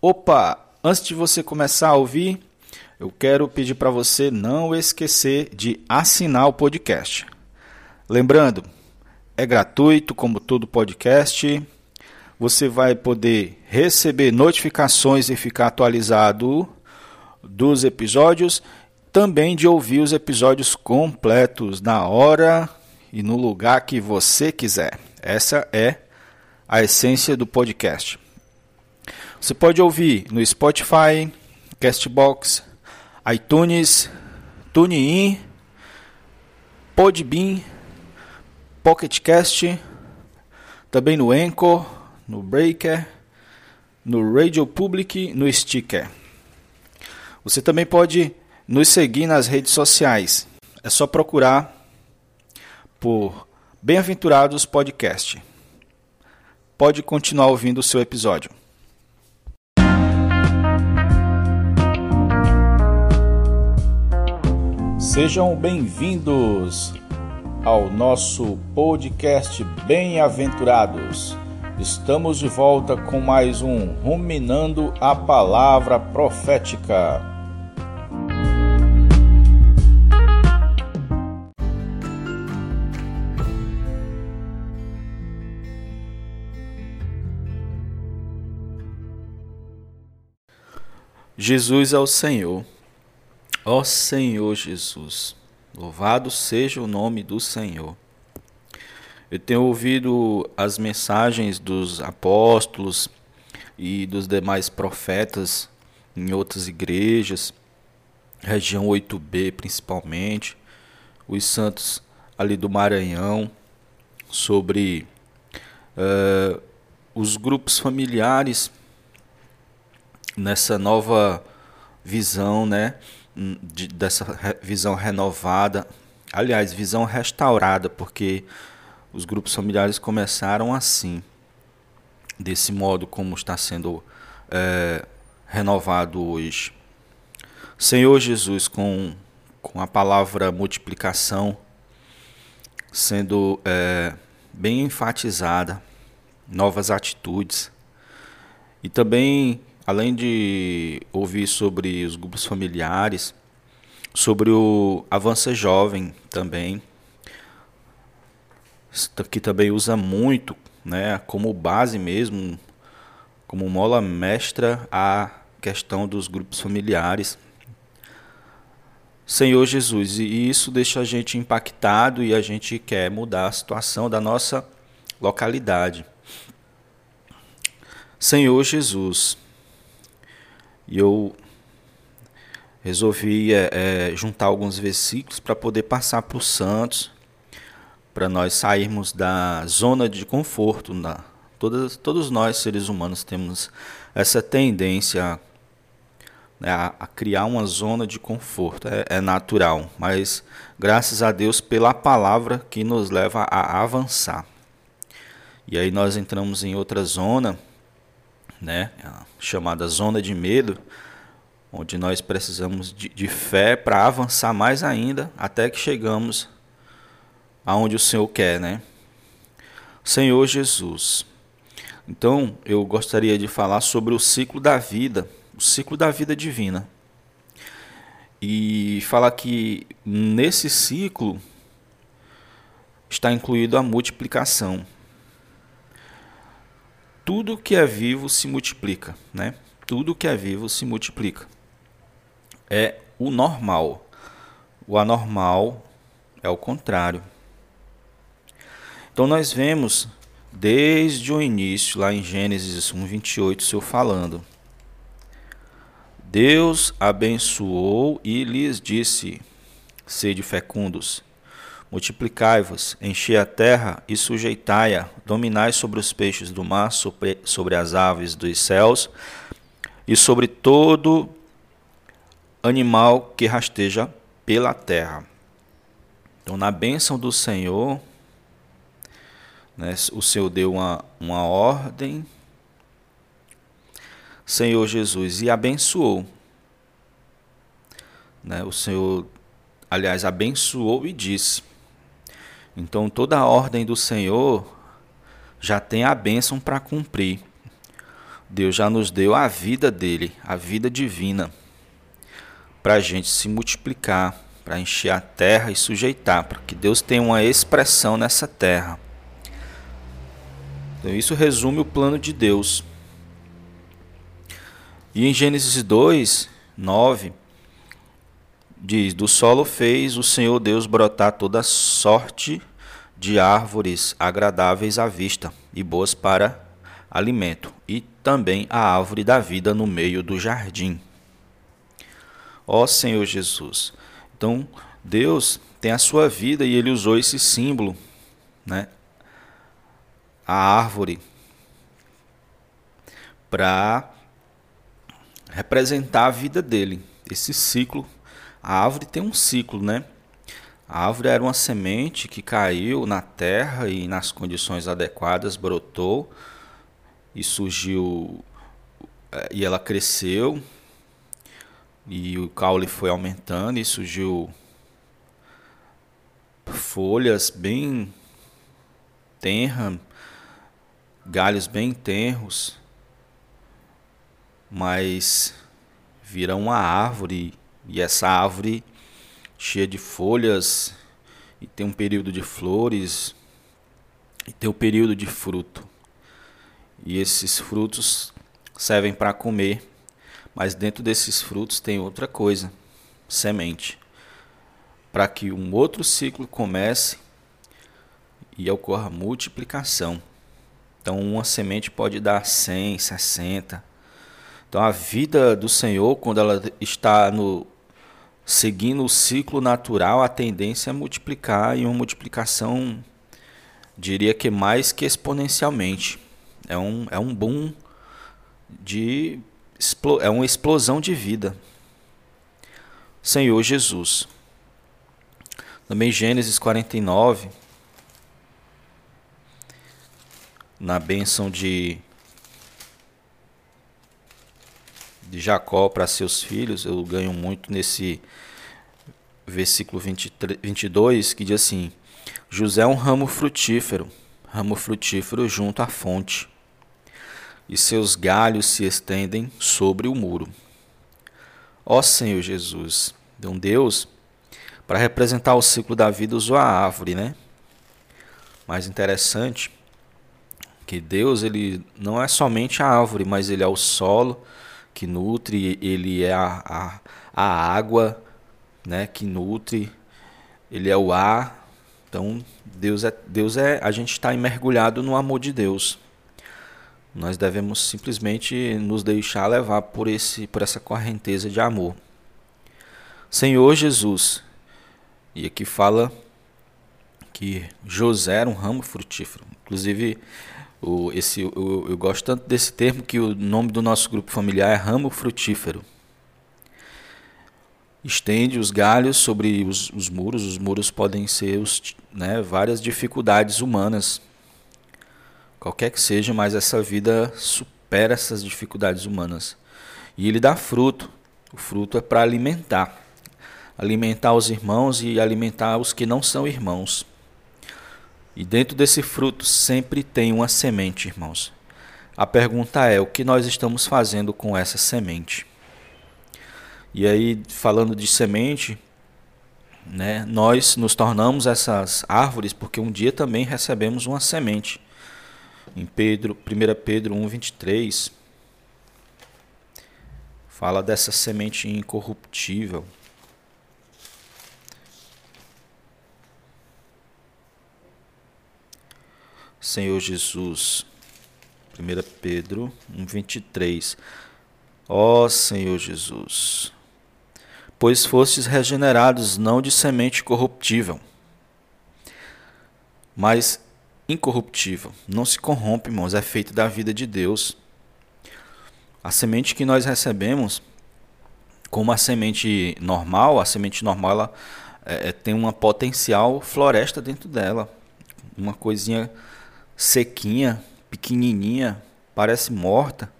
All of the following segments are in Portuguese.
Opa, antes de você começar a ouvir, eu quero pedir para você não esquecer de assinar o podcast. Lembrando, é gratuito como todo podcast. Você vai poder receber notificações e ficar atualizado dos episódios, também de ouvir os episódios completos na hora e no lugar que você quiser. Essa é a essência do podcast. Você pode ouvir no Spotify, Castbox, iTunes, TuneIn, Podbean, PocketCast, também no Anchor, no Breaker, no Radio Public, no Sticker. Você também pode nos seguir nas redes sociais. É só procurar por Bem-aventurados Podcast. Pode continuar ouvindo o seu episódio. Sejam bem-vindos ao nosso podcast Bem-aventurados. Estamos de volta com mais um Ruminando a Palavra Profética. Jesus é o Senhor. Ó Senhor Jesus, louvado seja o nome do Senhor. Eu tenho ouvido as mensagens dos apóstolos e dos demais profetas em outras igrejas, região 8B principalmente, os santos ali do Maranhão, sobre uh, os grupos familiares nessa nova visão, né, de, dessa visão renovada, aliás, visão restaurada, porque os grupos familiares começaram assim, desse modo como está sendo é, renovado hoje. Senhor Jesus, com, com a palavra multiplicação sendo é, bem enfatizada, novas atitudes, e também além de ouvir sobre os grupos familiares, sobre o Avança Jovem também, que também usa muito, né, como base mesmo, como mola mestra a questão dos grupos familiares. Senhor Jesus, e isso deixa a gente impactado e a gente quer mudar a situação da nossa localidade. Senhor Jesus, e eu resolvi é, é, juntar alguns versículos para poder passar para os santos, para nós sairmos da zona de conforto. Na, todas, todos nós, seres humanos, temos essa tendência né, a, a, criar uma zona de conforto. É, é natural, mas graças a Deus pela palavra que nos leva a avançar. E aí nós entramos em outra zona né, chamada zona de medo, onde nós precisamos de, de fé para avançar mais ainda até que chegamos aonde o Senhor quer, né? Senhor Jesus. Então, eu gostaria de falar sobre o ciclo da vida, o ciclo da vida divina. E falar que nesse ciclo está incluído a multiplicação tudo que é vivo se multiplica, né? Tudo que é vivo se multiplica. É o normal. O anormal é o contrário. Então nós vemos desde o início, lá em Gênesis 1:28, o Senhor falando: Deus abençoou e lhes disse: Sede fecundos, Multiplicai-vos, enchei a terra e sujeitai-a, dominai sobre os peixes do mar, sobre, sobre as aves dos céus e sobre todo animal que rasteja pela terra. Então, na bênção do Senhor, né, o Senhor deu uma, uma ordem, Senhor Jesus, e abençoou. Né, o Senhor, aliás, abençoou e disse: então toda a ordem do Senhor já tem a bênção para cumprir. Deus já nos deu a vida dele, a vida divina, para a gente se multiplicar, para encher a terra e sujeitar, para que Deus tenha uma expressão nessa terra. Então, isso resume o plano de Deus. E em Gênesis 2, 9, diz: Do solo fez o Senhor Deus brotar toda sorte de árvores agradáveis à vista e boas para alimento, e também a árvore da vida no meio do jardim. Ó Senhor Jesus. Então, Deus tem a sua vida e ele usou esse símbolo, né? A árvore para representar a vida dele. Esse ciclo, a árvore tem um ciclo, né? A árvore era uma semente que caiu na terra e nas condições adequadas brotou e surgiu eh, e ela cresceu e o caule foi aumentando e surgiu folhas bem tenra, galhos bem tenros, mas vira uma árvore e essa árvore cheia de folhas e tem um período de flores e tem o um período de fruto. E esses frutos servem para comer, mas dentro desses frutos tem outra coisa, semente, para que um outro ciclo comece e ocorra multiplicação. Então, uma semente pode dar 100, 60. Então, a vida do Senhor, quando ela está no seguindo o ciclo natural, a tendência é multiplicar e uma multiplicação, diria que mais que exponencialmente. É um, é um boom de. É uma explosão de vida. Senhor Jesus. Também Gênesis 49, na bênção de, de Jacó para seus filhos, eu ganho muito nesse versículo 23, 22, que diz assim: José é um ramo frutífero, ramo frutífero junto à fonte e seus galhos se estendem sobre o muro. Ó Senhor Jesus, um Deus, para representar o ciclo da vida, usou a árvore, né? Mais interessante que Deus ele não é somente a árvore, mas ele é o solo que nutre, ele é a, a, a água, né, que nutre, ele é o ar. Então Deus é Deus é a gente está mergulhado no amor de Deus. Nós devemos simplesmente nos deixar levar por, esse, por essa correnteza de amor. Senhor Jesus, e aqui fala que José era um ramo frutífero. Inclusive, o, esse, o, eu gosto tanto desse termo que o nome do nosso grupo familiar é ramo frutífero. Estende os galhos sobre os, os muros. Os muros podem ser os, né, várias dificuldades humanas Qualquer que seja, mas essa vida supera essas dificuldades humanas. E ele dá fruto. O fruto é para alimentar. Alimentar os irmãos e alimentar os que não são irmãos. E dentro desse fruto sempre tem uma semente, irmãos. A pergunta é: o que nós estamos fazendo com essa semente? E aí, falando de semente, né, nós nos tornamos essas árvores porque um dia também recebemos uma semente. Em Pedro, 1 Pedro 1,23, fala dessa semente incorruptível. Senhor Jesus, 1 Pedro 1,23. Ó Senhor Jesus, pois fostes regenerados não de semente corruptível, mas incorruptível, não se corrompe, irmãos, é feito da vida de Deus. A semente que nós recebemos, como a semente normal, a semente normal ela, é, é, tem uma potencial floresta dentro dela, uma coisinha sequinha, pequenininha, parece morta.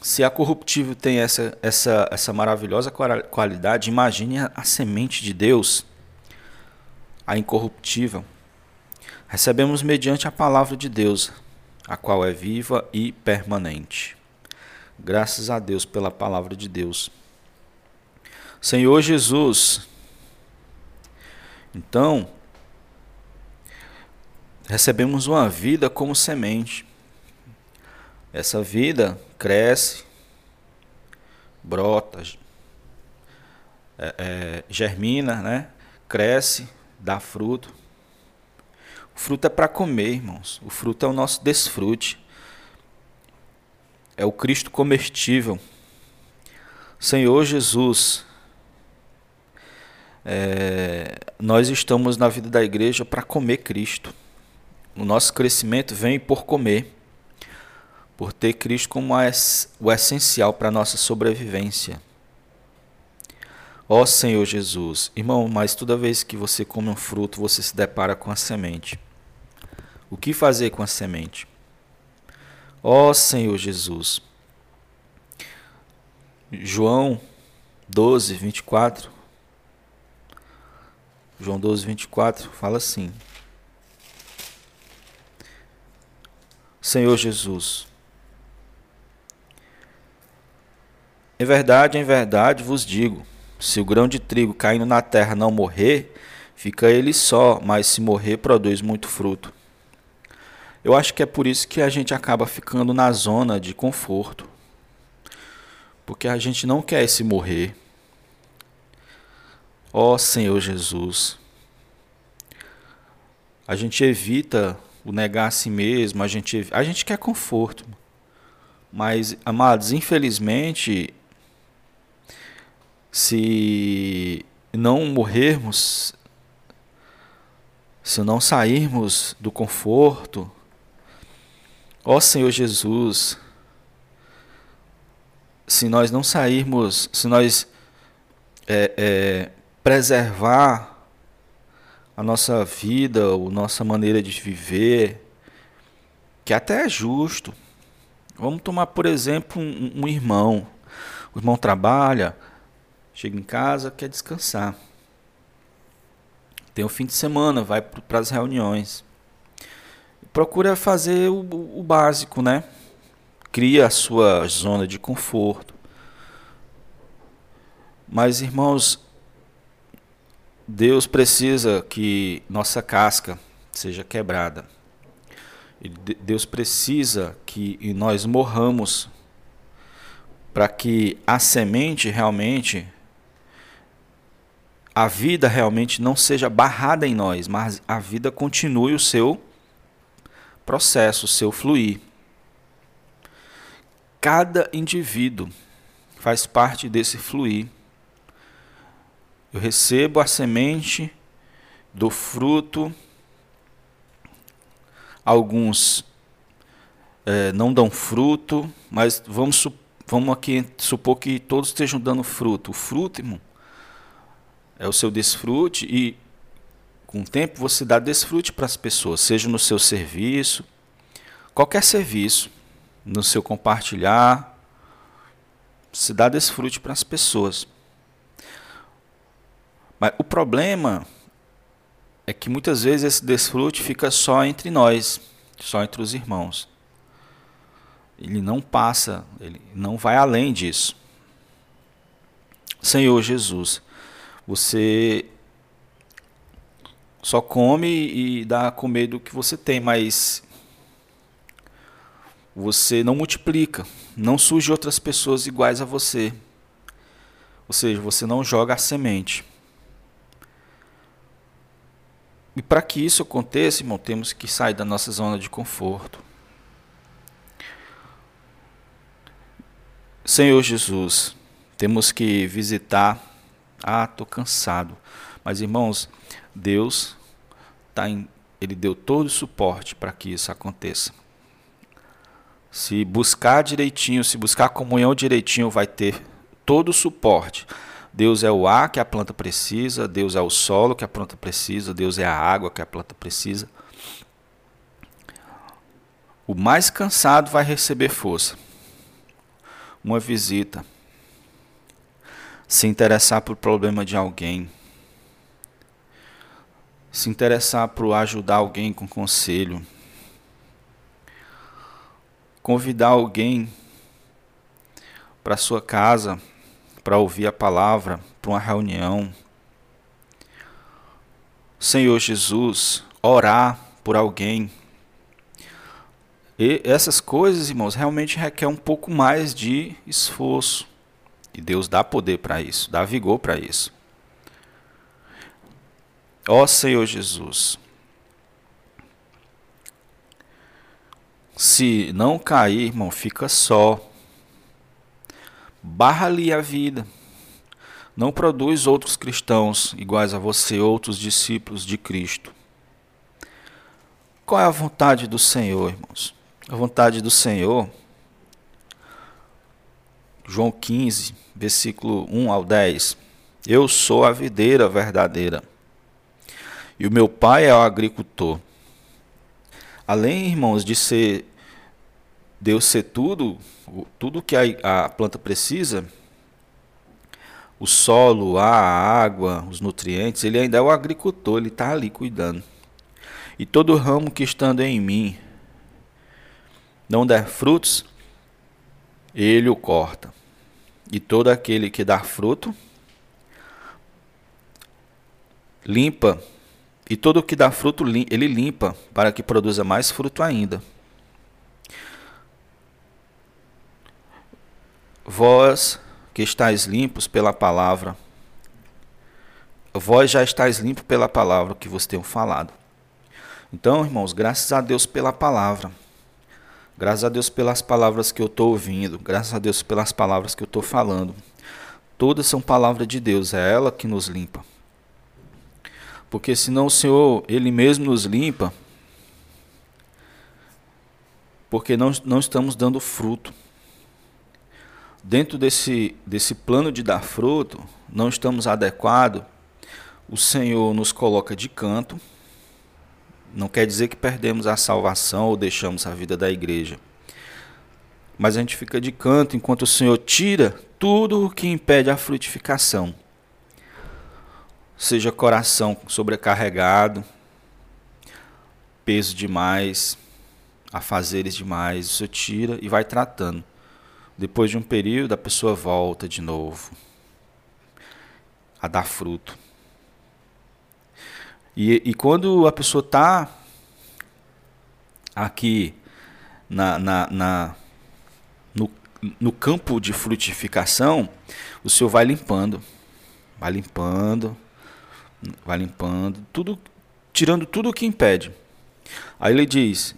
Se a corruptível tem essa, essa, essa maravilhosa qualidade, imagine a, a semente de Deus, a incorruptível recebemos mediante a palavra de Deus, a qual é viva e permanente. Graças a Deus pela palavra de Deus. Senhor Jesus, então, recebemos uma vida como semente. Essa vida cresce, brota, é, é, germina, né? cresce, dá fruto. O fruto é para comer, irmãos. O fruto é o nosso desfrute. É o Cristo comestível. Senhor Jesus, é, nós estamos na vida da igreja para comer Cristo. O nosso crescimento vem por comer, por ter Cristo como o essencial para a nossa sobrevivência. Ó Senhor Jesus, irmão, mas toda vez que você come um fruto, você se depara com a semente. O que fazer com a semente? Ó Senhor Jesus. João 12, 24. João 12, 24 fala assim: Senhor Jesus, em verdade, em verdade vos digo se o grão de trigo caindo na terra não morrer, fica ele só, mas se morrer, produz muito fruto. Eu acho que é por isso que a gente acaba ficando na zona de conforto. Porque a gente não quer esse morrer. Ó oh, Senhor Jesus. A gente evita o negar a si mesmo, a gente, a gente quer conforto. Mas, amados, infelizmente, se não morrermos, se não sairmos do conforto, ó Senhor Jesus, se nós não sairmos, se nós é, é, preservar a nossa vida, a nossa maneira de viver, que até é justo. Vamos tomar, por exemplo, um, um irmão. O irmão trabalha, Chega em casa, quer descansar. Tem o fim de semana, vai para as reuniões. Procura fazer o, o básico, né? Cria a sua zona de conforto. Mas, irmãos, Deus precisa que nossa casca seja quebrada. Deus precisa que nós morramos para que a semente realmente a vida realmente não seja barrada em nós, mas a vida continue o seu processo, o seu fluir. Cada indivíduo faz parte desse fluir. Eu recebo a semente do fruto, alguns é, não dão fruto, mas vamos, vamos aqui supor que todos estejam dando fruto. O fruto, irmão, é o seu desfrute e com o tempo você dá desfrute para as pessoas, seja no seu serviço, qualquer serviço, no seu compartilhar, se dá desfrute para as pessoas. Mas o problema é que muitas vezes esse desfrute fica só entre nós, só entre os irmãos. Ele não passa, ele não vai além disso. Senhor Jesus, você só come e dá a comer do que você tem, mas você não multiplica, não surge outras pessoas iguais a você. Ou seja, você não joga a semente. E para que isso aconteça, irmão, temos que sair da nossa zona de conforto. Senhor Jesus, temos que visitar ah, estou cansado. Mas irmãos, Deus tá em, ele deu todo o suporte para que isso aconteça. Se buscar direitinho, se buscar comunhão direitinho, vai ter todo o suporte. Deus é o ar que a planta precisa, Deus é o solo que a planta precisa, Deus é a água que a planta precisa. O mais cansado vai receber força. Uma visita, se interessar por problema de alguém, se interessar por ajudar alguém com conselho, convidar alguém para sua casa para ouvir a palavra, para uma reunião. Senhor Jesus, orar por alguém. E essas coisas, irmãos, realmente requer um pouco mais de esforço. E Deus dá poder para isso, dá vigor para isso. Ó Senhor Jesus, se não cair, irmão, fica só barra-lhe a vida. Não produz outros cristãos iguais a você, outros discípulos de Cristo. Qual é a vontade do Senhor, irmãos? A vontade do Senhor, João 15, versículo 1 ao 10. Eu sou a videira verdadeira, e o meu pai é o agricultor. Além, irmãos, de ser Deus ser tudo, tudo que a, a planta precisa, o solo, a água, os nutrientes, ele ainda é o agricultor, ele está ali cuidando. E todo ramo que estando em mim não der frutos, ele o corta. E todo aquele que dá fruto, limpa. E todo que dá fruto, ele limpa, para que produza mais fruto ainda. Vós que estáis limpos pela palavra, vós já estáis limpos pela palavra que vos tenho falado. Então, irmãos, graças a Deus pela palavra. Graças a Deus pelas palavras que eu estou ouvindo. Graças a Deus pelas palavras que eu estou falando. Todas são palavras de Deus, é ela que nos limpa. Porque senão o Senhor, Ele mesmo nos limpa, porque não, não estamos dando fruto dentro desse, desse plano de dar fruto, não estamos adequados, o Senhor nos coloca de canto. Não quer dizer que perdemos a salvação ou deixamos a vida da igreja. Mas a gente fica de canto enquanto o Senhor tira tudo o que impede a frutificação. Seja coração sobrecarregado, peso demais, afazeres demais, o Senhor tira e vai tratando. Depois de um período, a pessoa volta de novo a dar fruto. E, e quando a pessoa está aqui na, na, na no, no campo de frutificação, o Senhor vai limpando, vai limpando, vai limpando, tudo, tirando tudo o que impede. Aí ele diz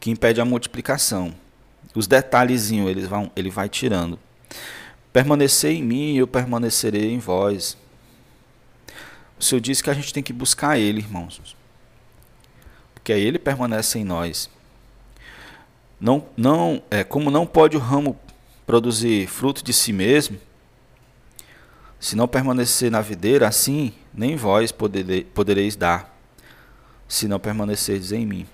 que impede a multiplicação os detalhezinhos eles vão, ele vai tirando. Permanecer em mim, eu permanecerei em vós. O Senhor diz que a gente tem que buscar Ele, irmãos. Porque Ele permanece em nós. Não, não, é, como não pode o ramo produzir fruto de si mesmo, se não permanecer na videira, assim nem vós podereis dar, se não permanecerdes em mim.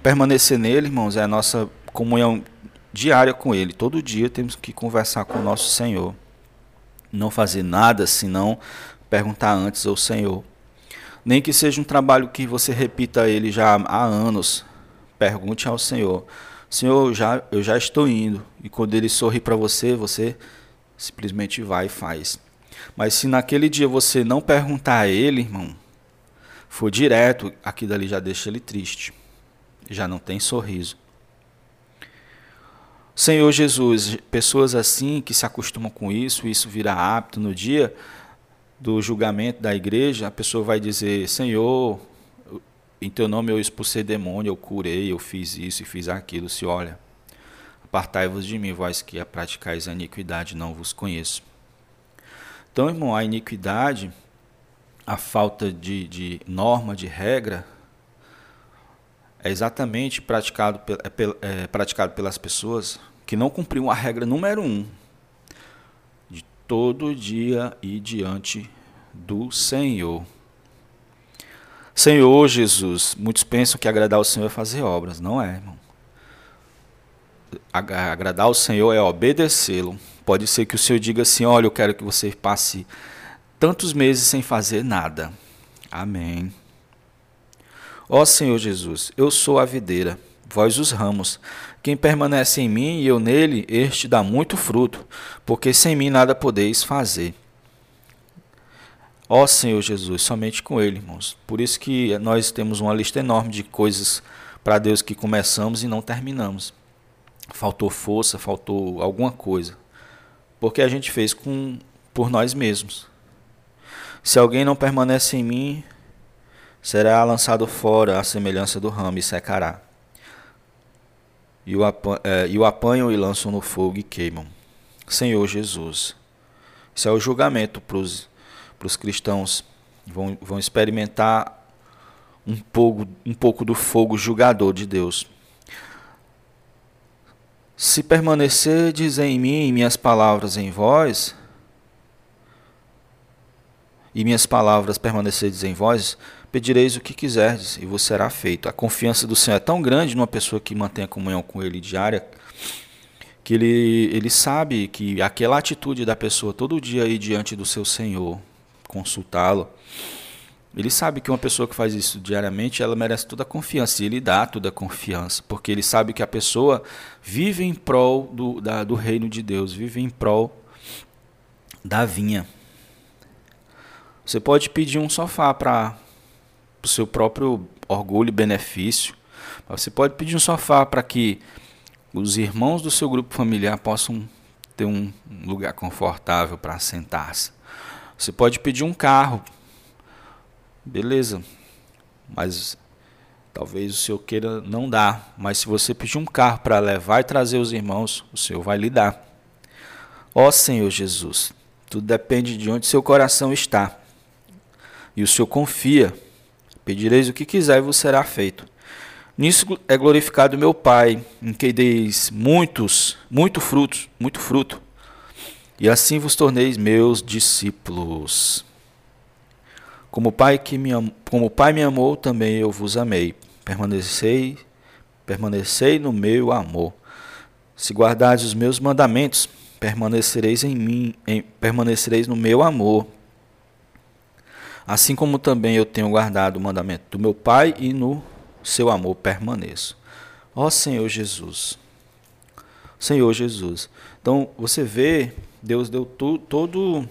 Permanecer nele, irmãos, é a nossa comunhão diária com ele. Todo dia temos que conversar com o nosso Senhor. Não fazer nada senão perguntar antes ao Senhor. Nem que seja um trabalho que você repita ele já há anos. Pergunte ao Senhor. Senhor, eu já, eu já estou indo. E quando ele sorri para você, você simplesmente vai e faz. Mas se naquele dia você não perguntar a ele, irmão, for direto, aquilo ali já deixa ele triste já não tem sorriso. Senhor Jesus, pessoas assim que se acostumam com isso, isso vira hábito no dia do julgamento da igreja, a pessoa vai dizer: Senhor, em teu nome eu expulsei demônio, eu curei, eu fiz isso e fiz aquilo. Se olha, apartai-vos de mim, vós que a praticais a iniquidade, não vos conheço. Então, irmão, a iniquidade, a falta de, de norma, de regra, é exatamente praticado, é, é, praticado pelas pessoas que não cumpriam a regra número um de todo dia e diante do Senhor. Senhor Jesus, muitos pensam que agradar o Senhor é fazer obras, não é, irmão. Agradar o Senhor é obedecê-lo. Pode ser que o Senhor diga assim: olha, eu quero que você passe tantos meses sem fazer nada. Amém. Ó Senhor Jesus, eu sou a videira, vós os ramos. Quem permanece em mim e eu nele, este dá muito fruto, porque sem mim nada podeis fazer. Ó Senhor Jesus, somente com Ele, irmãos. Por isso que nós temos uma lista enorme de coisas para Deus que começamos e não terminamos. Faltou força, faltou alguma coisa. Porque a gente fez com por nós mesmos. Se alguém não permanece em mim, será lançado fora à semelhança do ramo e secará. E o, é, e o apanham e lançam no fogo e queimam. Senhor Jesus. Isso é o julgamento para os para os cristãos vão, vão experimentar um pouco, um pouco do fogo julgador de Deus. Se permanecerdes em mim e minhas palavras em vós, e minhas palavras permanecerdes em vós, pedireis o que quiserdes e vos será feito. A confiança do Senhor é tão grande numa pessoa que mantém a comunhão com Ele diária, que ele, ele sabe que aquela atitude da pessoa todo dia aí diante do seu Senhor, consultá-lo. Ele sabe que uma pessoa que faz isso diariamente, ela merece toda a confiança, e ele dá toda a confiança, porque ele sabe que a pessoa vive em prol do, da, do reino de Deus, vive em prol da vinha. Você pode pedir um sofá para o seu próprio orgulho e benefício. Você pode pedir um sofá para que os irmãos do seu grupo familiar possam ter um lugar confortável para sentar-se. Você pode pedir um carro, beleza, mas talvez o Senhor queira não dar. Mas se você pedir um carro para levar e trazer os irmãos, o Senhor vai lhe dar. Ó Senhor Jesus, tudo depende de onde seu coração está. E o Senhor confia. Pedireis o que quiser e vos será feito. Nisso é glorificado meu Pai, em que deis muitos, muito frutos, muito fruto e assim vos torneis meus discípulos. Como o Pai que me am... como o Pai me amou, também eu vos amei. Permanecei, permanecei no meu amor. Se guardardes os meus mandamentos, permanecereis em mim, em... permanecereis no meu amor. Assim como também eu tenho guardado o mandamento do meu Pai e no seu amor permaneço. Ó Senhor Jesus. Senhor Jesus. Então, você vê Deus deu todo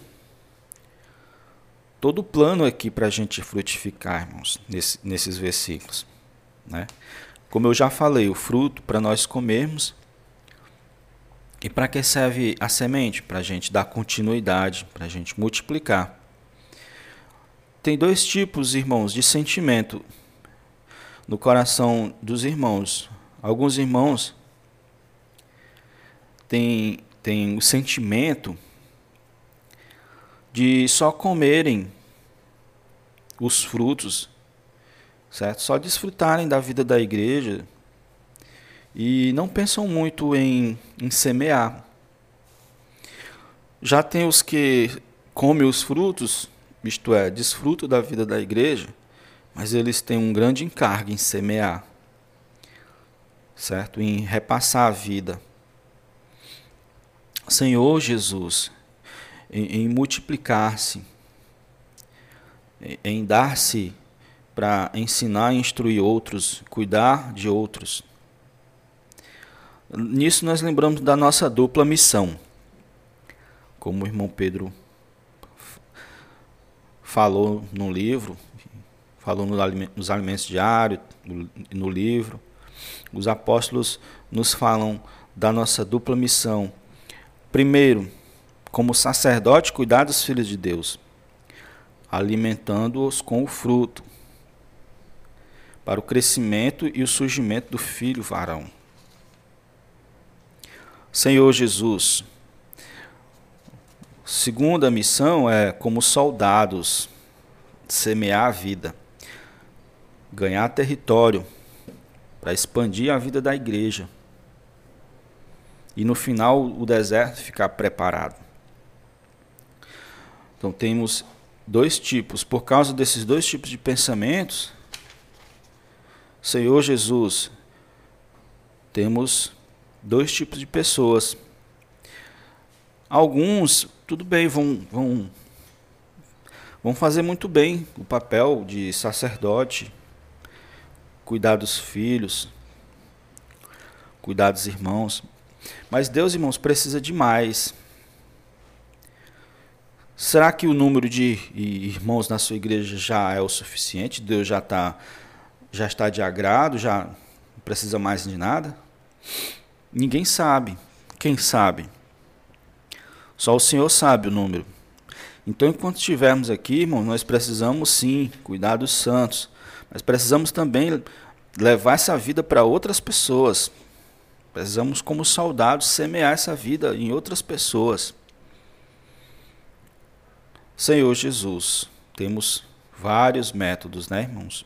todo o plano aqui para a gente frutificar, irmãos, nesse, nesses versículos. Né? Como eu já falei, o fruto para nós comermos. E para que serve a semente? Para a gente dar continuidade, para a gente multiplicar. Tem dois tipos, irmãos, de sentimento no coração dos irmãos. Alguns irmãos têm têm o sentimento de só comerem os frutos, certo? Só desfrutarem da vida da igreja e não pensam muito em, em semear. Já tem os que comem os frutos, isto é, desfrutam da vida da igreja, mas eles têm um grande encargo em semear, certo? Em repassar a vida. Senhor Jesus, em, em multiplicar-se, em, em dar-se para ensinar e instruir outros, cuidar de outros. Nisso nós lembramos da nossa dupla missão. Como o irmão Pedro falou no livro, falou nos alimentos diários, no livro, os apóstolos nos falam da nossa dupla missão Primeiro, como sacerdote, cuidar dos filhos de Deus, alimentando-os com o fruto, para o crescimento e o surgimento do filho varão. Senhor Jesus, segunda missão é como soldados, semear a vida, ganhar território, para expandir a vida da igreja e no final o deserto ficar preparado. Então temos dois tipos. Por causa desses dois tipos de pensamentos, Senhor Jesus, temos dois tipos de pessoas. Alguns, tudo bem, vão, vão, vão fazer muito bem o papel de sacerdote, cuidar dos filhos, cuidar dos irmãos. Mas Deus, irmãos, precisa de mais. Será que o número de irmãos na sua igreja já é o suficiente? Deus já está já está de agrado, já não precisa mais de nada? Ninguém sabe. Quem sabe? Só o Senhor sabe o número. Então, enquanto estivermos aqui, irmão, nós precisamos sim cuidar dos santos, mas precisamos também levar essa vida para outras pessoas. Precisamos, como soldados, semear essa vida em outras pessoas. Senhor Jesus, temos vários métodos, né, irmãos?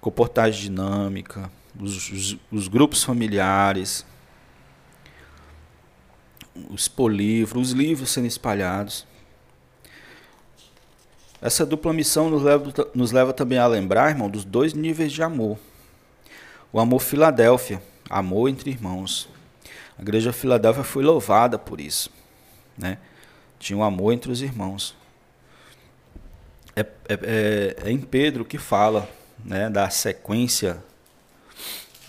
Comportagem dinâmica, os, os, os grupos familiares, os polivros, os livros sendo espalhados. Essa dupla missão nos leva, nos leva também a lembrar, irmão, dos dois níveis de amor. O amor Filadélfia, amor entre irmãos. A igreja Filadélfia foi louvada por isso. Né? Tinha um amor entre os irmãos. É, é, é, é em Pedro que fala né, da sequência,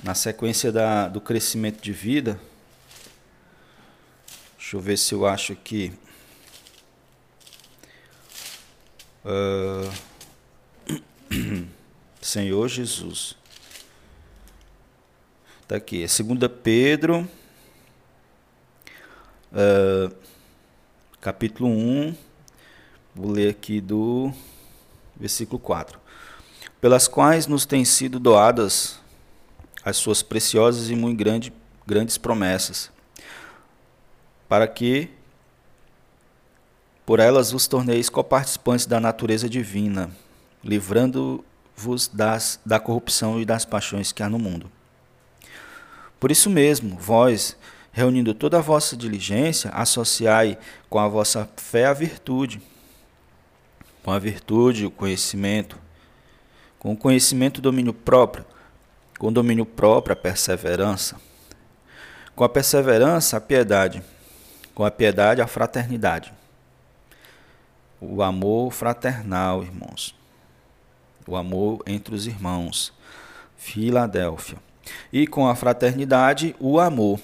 na sequência da, do crescimento de vida. Deixa eu ver se eu acho aqui. Uh, Senhor Jesus. Está aqui, é 2 Pedro, uh, capítulo 1, vou ler aqui do versículo 4. Pelas quais nos têm sido doadas as suas preciosas e muito grande, grandes promessas, para que por elas vos torneis coparticipantes da natureza divina, livrando-vos das, da corrupção e das paixões que há no mundo. Por isso mesmo, vós, reunindo toda a vossa diligência, associai com a vossa fé a virtude, com a virtude o conhecimento, com o conhecimento o domínio próprio, com o domínio próprio a perseverança, com a perseverança a piedade, com a piedade a fraternidade o amor fraternal, irmãos. O amor entre os irmãos. Filadélfia. E com a fraternidade, o amor.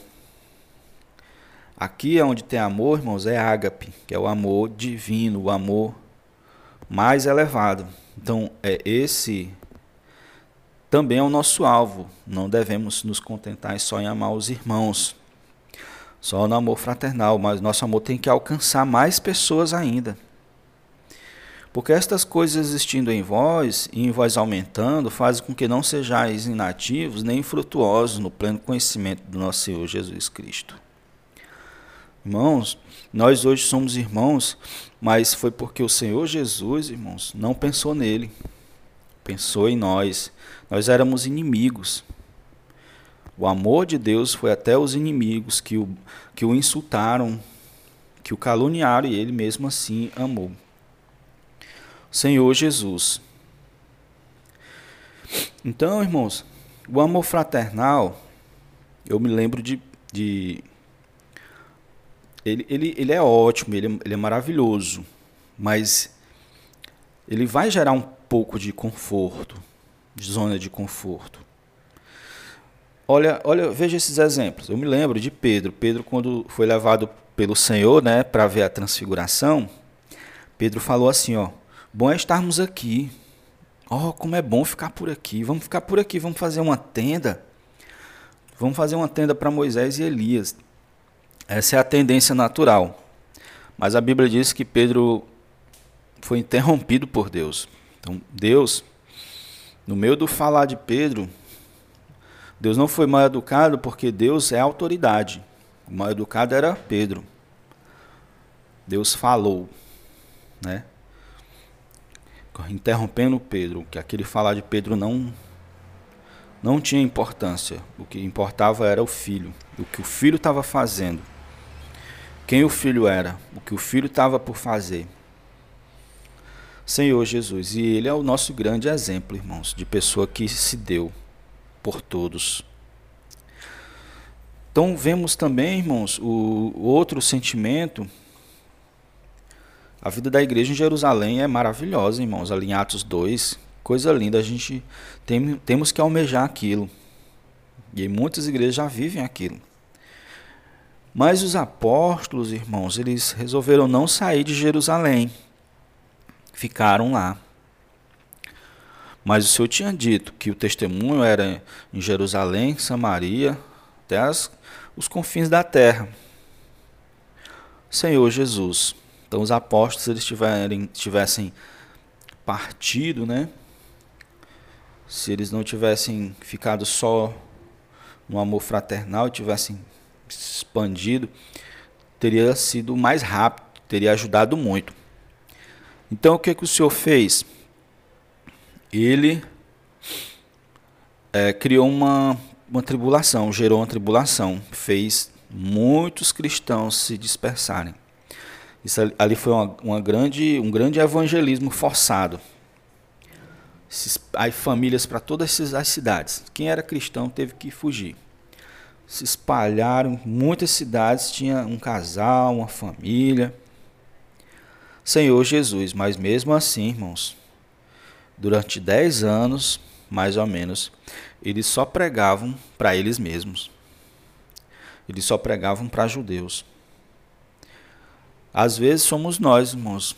Aqui onde tem amor, irmãos, é ágape, que é o amor divino, o amor mais elevado. Então, é esse também é o nosso alvo. Não devemos nos contentar só em amar os irmãos, só no amor fraternal, mas nosso amor tem que alcançar mais pessoas ainda. Porque estas coisas existindo em vós e em vós aumentando, fazem com que não sejais inativos nem infrutuosos no pleno conhecimento do nosso Senhor Jesus Cristo. Irmãos, nós hoje somos irmãos, mas foi porque o Senhor Jesus, irmãos, não pensou nele, pensou em nós. Nós éramos inimigos. O amor de Deus foi até os inimigos que o, que o insultaram, que o caluniaram, e ele mesmo assim amou. Senhor Jesus. Então, irmãos, o amor fraternal, eu me lembro de. de ele, ele, ele é ótimo, ele, ele é maravilhoso, mas ele vai gerar um pouco de conforto, de zona de conforto. Olha, olha, veja esses exemplos. Eu me lembro de Pedro. Pedro, quando foi levado pelo Senhor, né, para ver a transfiguração, Pedro falou assim, ó: Bom é estarmos aqui. Oh, como é bom ficar por aqui. Vamos ficar por aqui, vamos fazer uma tenda. Vamos fazer uma tenda para Moisés e Elias. Essa é a tendência natural. Mas a Bíblia diz que Pedro foi interrompido por Deus. Então, Deus, no meio do falar de Pedro, Deus não foi mal educado porque Deus é autoridade. O mal educado era Pedro. Deus falou, né? interrompendo Pedro, que aquele falar de Pedro não não tinha importância. O que importava era o filho, o que o filho estava fazendo. Quem o filho era, o que o filho estava por fazer. Senhor Jesus, e ele é o nosso grande exemplo, irmãos, de pessoa que se deu por todos. Então vemos também, irmãos, o outro sentimento a vida da igreja em Jerusalém é maravilhosa, irmãos. Ali em Atos 2, coisa linda. A gente tem, temos que almejar aquilo. E muitas igrejas já vivem aquilo. Mas os apóstolos, irmãos, eles resolveram não sair de Jerusalém. Ficaram lá. Mas o Senhor tinha dito que o testemunho era em Jerusalém, Samaria, até as, os confins da terra. Senhor Jesus. Então os apóstolos eles tiverem, tivessem partido, né? Se eles não tivessem ficado só no amor fraternal e tivessem expandido, teria sido mais rápido, teria ajudado muito. Então o que, que o Senhor fez? Ele é, criou uma, uma tribulação, gerou uma tribulação, fez muitos cristãos se dispersarem. Isso ali foi uma, uma grande, um grande evangelismo forçado. Aí famílias para todas as cidades. Quem era cristão teve que fugir. Se espalharam, muitas cidades tinha um casal, uma família. Senhor Jesus, mas mesmo assim, irmãos, durante dez anos, mais ou menos, eles só pregavam para eles mesmos. Eles só pregavam para judeus. Às vezes somos nós, irmãos,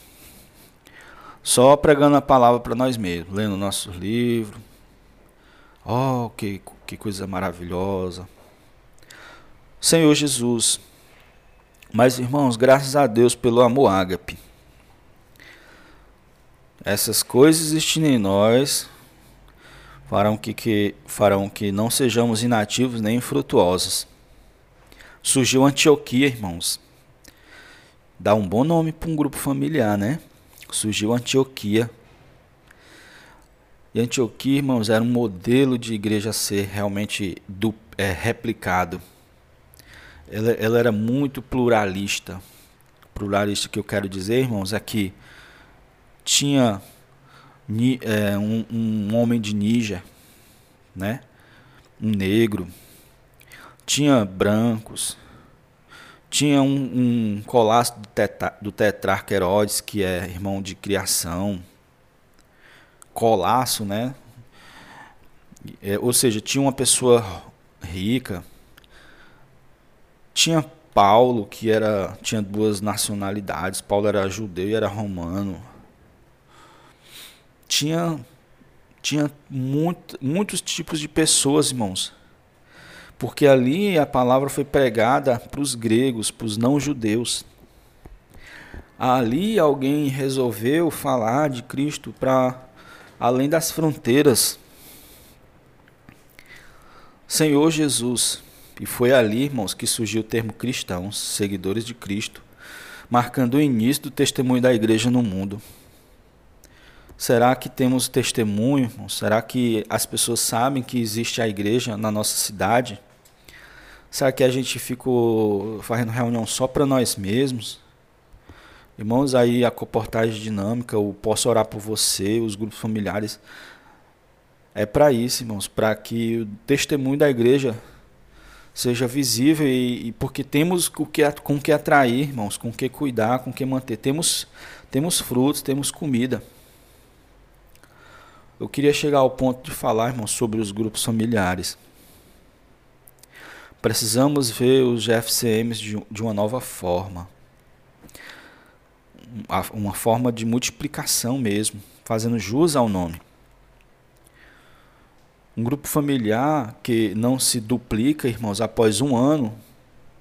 só pregando a palavra para nós mesmos, lendo nossos livros. Oh, que, que coisa maravilhosa. Senhor Jesus. Mas, irmãos, graças a Deus pelo amor ágape. Essas coisas existindo em nós farão que, que, farão que não sejamos inativos nem infrutuosos. Surgiu Antioquia, irmãos. Dá um bom nome para um grupo familiar, né? Surgiu Antioquia. E Antioquia, irmãos, era um modelo de igreja a ser realmente du, é, replicado. Ela, ela era muito pluralista. Pluralista que eu quero dizer, irmãos, é que tinha é, um, um homem de Níger, né? um negro, tinha brancos, tinha um, um colasso do, do tetrarca Herodes, que é irmão de criação, colasso, né? É, ou seja, tinha uma pessoa rica, tinha Paulo, que era tinha duas nacionalidades, Paulo era judeu e era romano. Tinha tinha muito, muitos tipos de pessoas, irmãos porque ali a palavra foi pregada para os gregos, para os não-judeus. Ali alguém resolveu falar de Cristo para além das fronteiras. Senhor Jesus. E foi ali, irmãos, que surgiu o termo cristãos, seguidores de Cristo, marcando o início do testemunho da igreja no mundo. Será que temos testemunho? Será que as pessoas sabem que existe a igreja na nossa cidade? Será que a gente ficou fazendo reunião só para nós mesmos? Irmãos, aí a comportagem dinâmica, o posso orar por você, os grupos familiares, é para isso, irmãos, para que o testemunho da igreja seja visível e, e porque temos com que, com que atrair, irmãos, com que cuidar, com que manter. Temos, temos frutos, temos comida. Eu queria chegar ao ponto de falar, irmãos, sobre os grupos familiares. Precisamos ver os GFCMs de, de uma nova forma. Uma forma de multiplicação mesmo, fazendo jus ao nome. Um grupo familiar que não se duplica, irmãos, após um ano,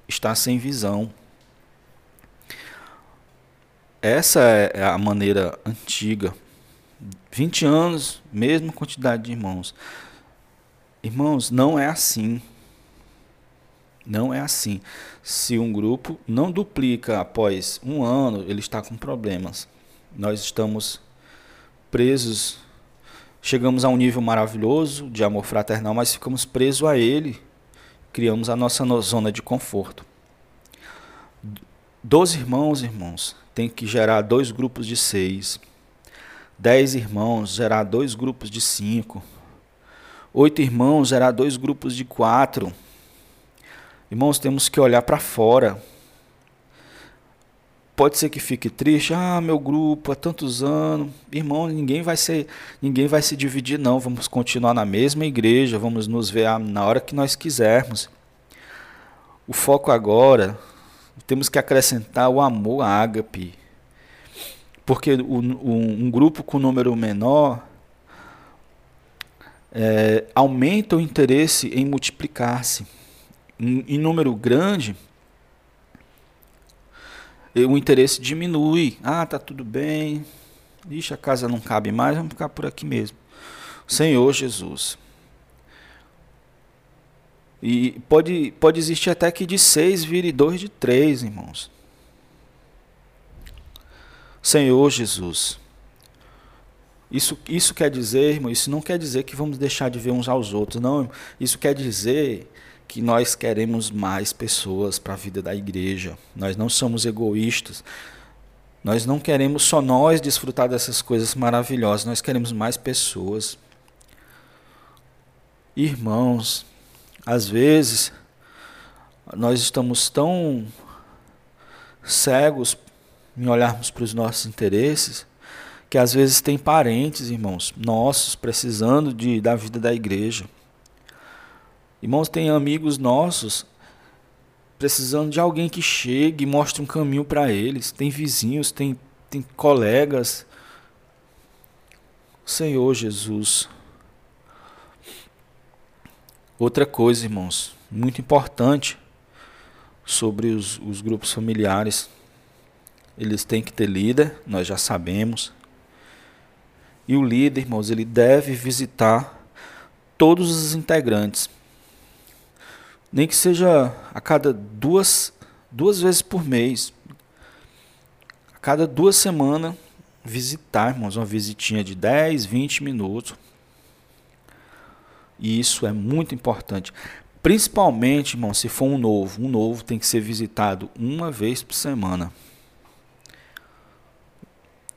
está sem visão. Essa é a maneira antiga. 20 anos, mesma quantidade de irmãos. Irmãos, não é assim. Não é assim. Se um grupo não duplica após um ano, ele está com problemas. Nós estamos presos, chegamos a um nível maravilhoso de amor fraternal, mas ficamos presos a ele, criamos a nossa zona de conforto. Doze irmãos, irmãos, tem que gerar dois grupos de seis. Dez irmãos, gerar dois grupos de cinco. Oito irmãos, gerar dois grupos de quatro. Irmãos, temos que olhar para fora. pode ser que fique triste, ah, meu grupo há tantos anos, irmão, ninguém vai ser, ninguém vai se dividir não, vamos continuar na mesma igreja, vamos nos ver na hora que nós quisermos. O foco agora, temos que acrescentar o amor ágape, porque o, um, um grupo com número menor é, aumenta o interesse em multiplicar-se. Em, em número grande, o interesse diminui. Ah, tá tudo bem. Ixi, a casa não cabe mais, vamos ficar por aqui mesmo. Senhor Jesus. E pode, pode existir até que de seis vire dois de três, irmãos. Senhor Jesus. Isso, isso quer dizer, irmão, isso não quer dizer que vamos deixar de ver uns aos outros, não. Isso quer dizer que nós queremos mais pessoas para a vida da igreja. Nós não somos egoístas. Nós não queremos só nós desfrutar dessas coisas maravilhosas, nós queremos mais pessoas. Irmãos, às vezes nós estamos tão cegos em olharmos para os nossos interesses que às vezes tem parentes, irmãos, nossos precisando de da vida da igreja. Irmãos, tem amigos nossos precisando de alguém que chegue e mostre um caminho para eles. Tem vizinhos, tem, tem colegas. Senhor Jesus. Outra coisa, irmãos, muito importante sobre os, os grupos familiares. Eles têm que ter líder, nós já sabemos. E o líder, irmãos, ele deve visitar todos os integrantes nem que seja a cada duas, duas vezes por mês, a cada duas semanas, visitar, irmãos, uma visitinha de 10, 20 minutos. E isso é muito importante. Principalmente, irmão, se for um novo. Um novo tem que ser visitado uma vez por semana.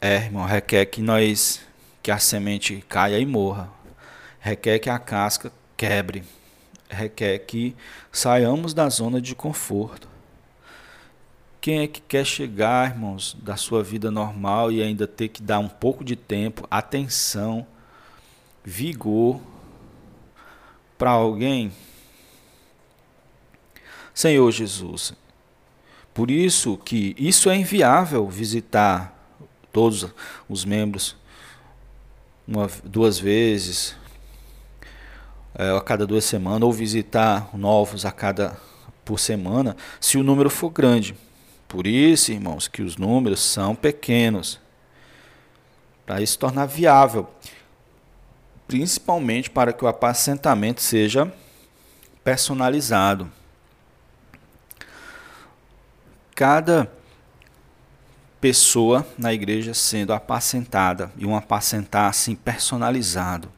É, irmão, requer que nós que a semente caia e morra. Requer que a casca quebre requer que saiamos da zona de conforto. Quem é que quer chegar, irmãos, da sua vida normal e ainda ter que dar um pouco de tempo, atenção, vigor para alguém? Senhor Jesus, por isso que isso é inviável visitar todos os membros uma, duas vezes, é, a cada duas semanas, ou visitar novos a cada por semana, se o número for grande. Por isso, irmãos, que os números são pequenos. Para isso tornar viável. Principalmente para que o apacentamento seja personalizado. Cada pessoa na igreja sendo apacentada e um apacentar assim personalizado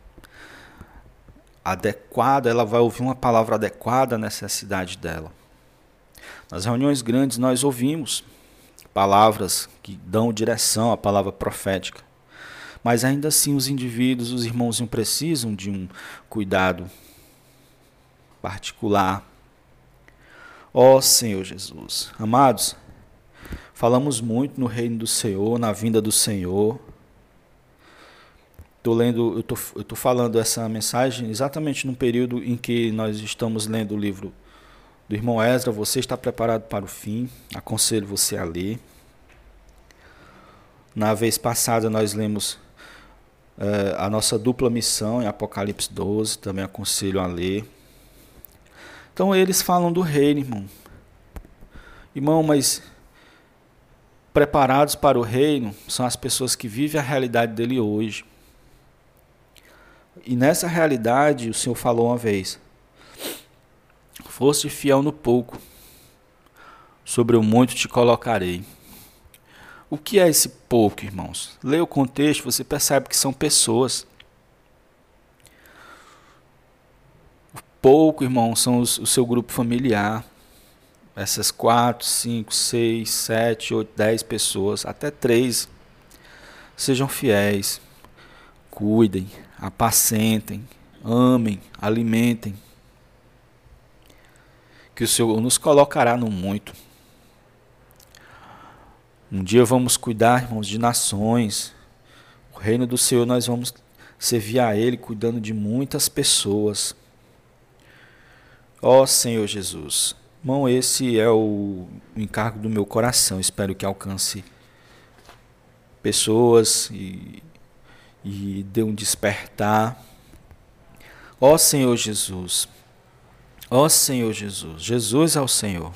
adequada, ela vai ouvir uma palavra adequada à necessidade dela. Nas reuniões grandes nós ouvimos palavras que dão direção à palavra profética. Mas ainda assim os indivíduos, os irmãozinhos precisam de um cuidado particular. Ó oh, Senhor Jesus, amados, falamos muito no reino do Senhor, na vinda do Senhor, Tô lendo, eu tô, eu tô falando essa mensagem exatamente no período em que nós estamos lendo o livro do irmão Ezra. Você está preparado para o fim? Aconselho você a ler. Na vez passada nós lemos uh, a nossa dupla missão em Apocalipse 12, também aconselho a ler. Então eles falam do reino, irmão. Irmão, mas preparados para o reino são as pessoas que vivem a realidade dele hoje. E nessa realidade, o Senhor falou uma vez: Foste fiel no pouco, sobre o muito te colocarei. O que é esse pouco, irmãos? Leia o contexto, você percebe que são pessoas. O pouco, irmãos, são os, o seu grupo familiar. Essas quatro, cinco, seis, sete, oito, dez pessoas, até três. Sejam fiéis, cuidem, apacentem, amem, alimentem, que o Senhor nos colocará no muito. Um dia vamos cuidar, irmãos, de nações. O reino do Senhor nós vamos servir a Ele cuidando de muitas pessoas. Ó Senhor Jesus. Irmão, esse é o encargo do meu coração. Espero que alcance pessoas e, e dê um despertar. Ó Senhor Jesus, ó Senhor Jesus, Jesus é o Senhor.